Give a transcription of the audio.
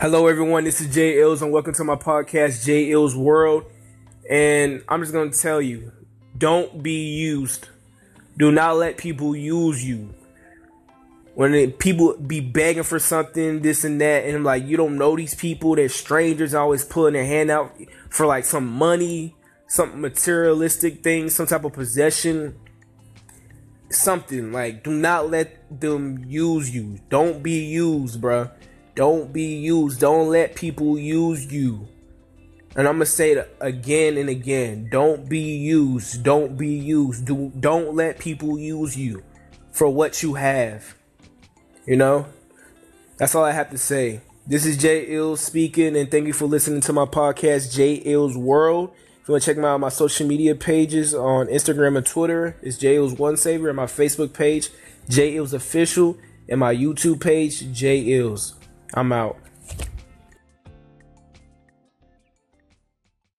Hello, everyone. This is Jay Ills, and welcome to my podcast, Jay Ills World. And I'm just going to tell you don't be used. Do not let people use you. When it, people be begging for something, this and that, and I'm like, you don't know these people, they're strangers, always pulling their hand out for like some money, some materialistic thing, some type of possession, something. Like, do not let them use you. Don't be used, bruh don't be used. Don't let people use you. And I'm gonna say it again and again. Don't be used. Don't be used. Do don't let people use you for what you have. You know? That's all I have to say. This is Jay Ills speaking, and thank you for listening to my podcast, Jay Ills World. If you want to check me out on my social media pages on Instagram and Twitter, it's Jay Ills One Savior, and my Facebook page, Jay Ills Official, and my YouTube page, Jay Ills. I'm out.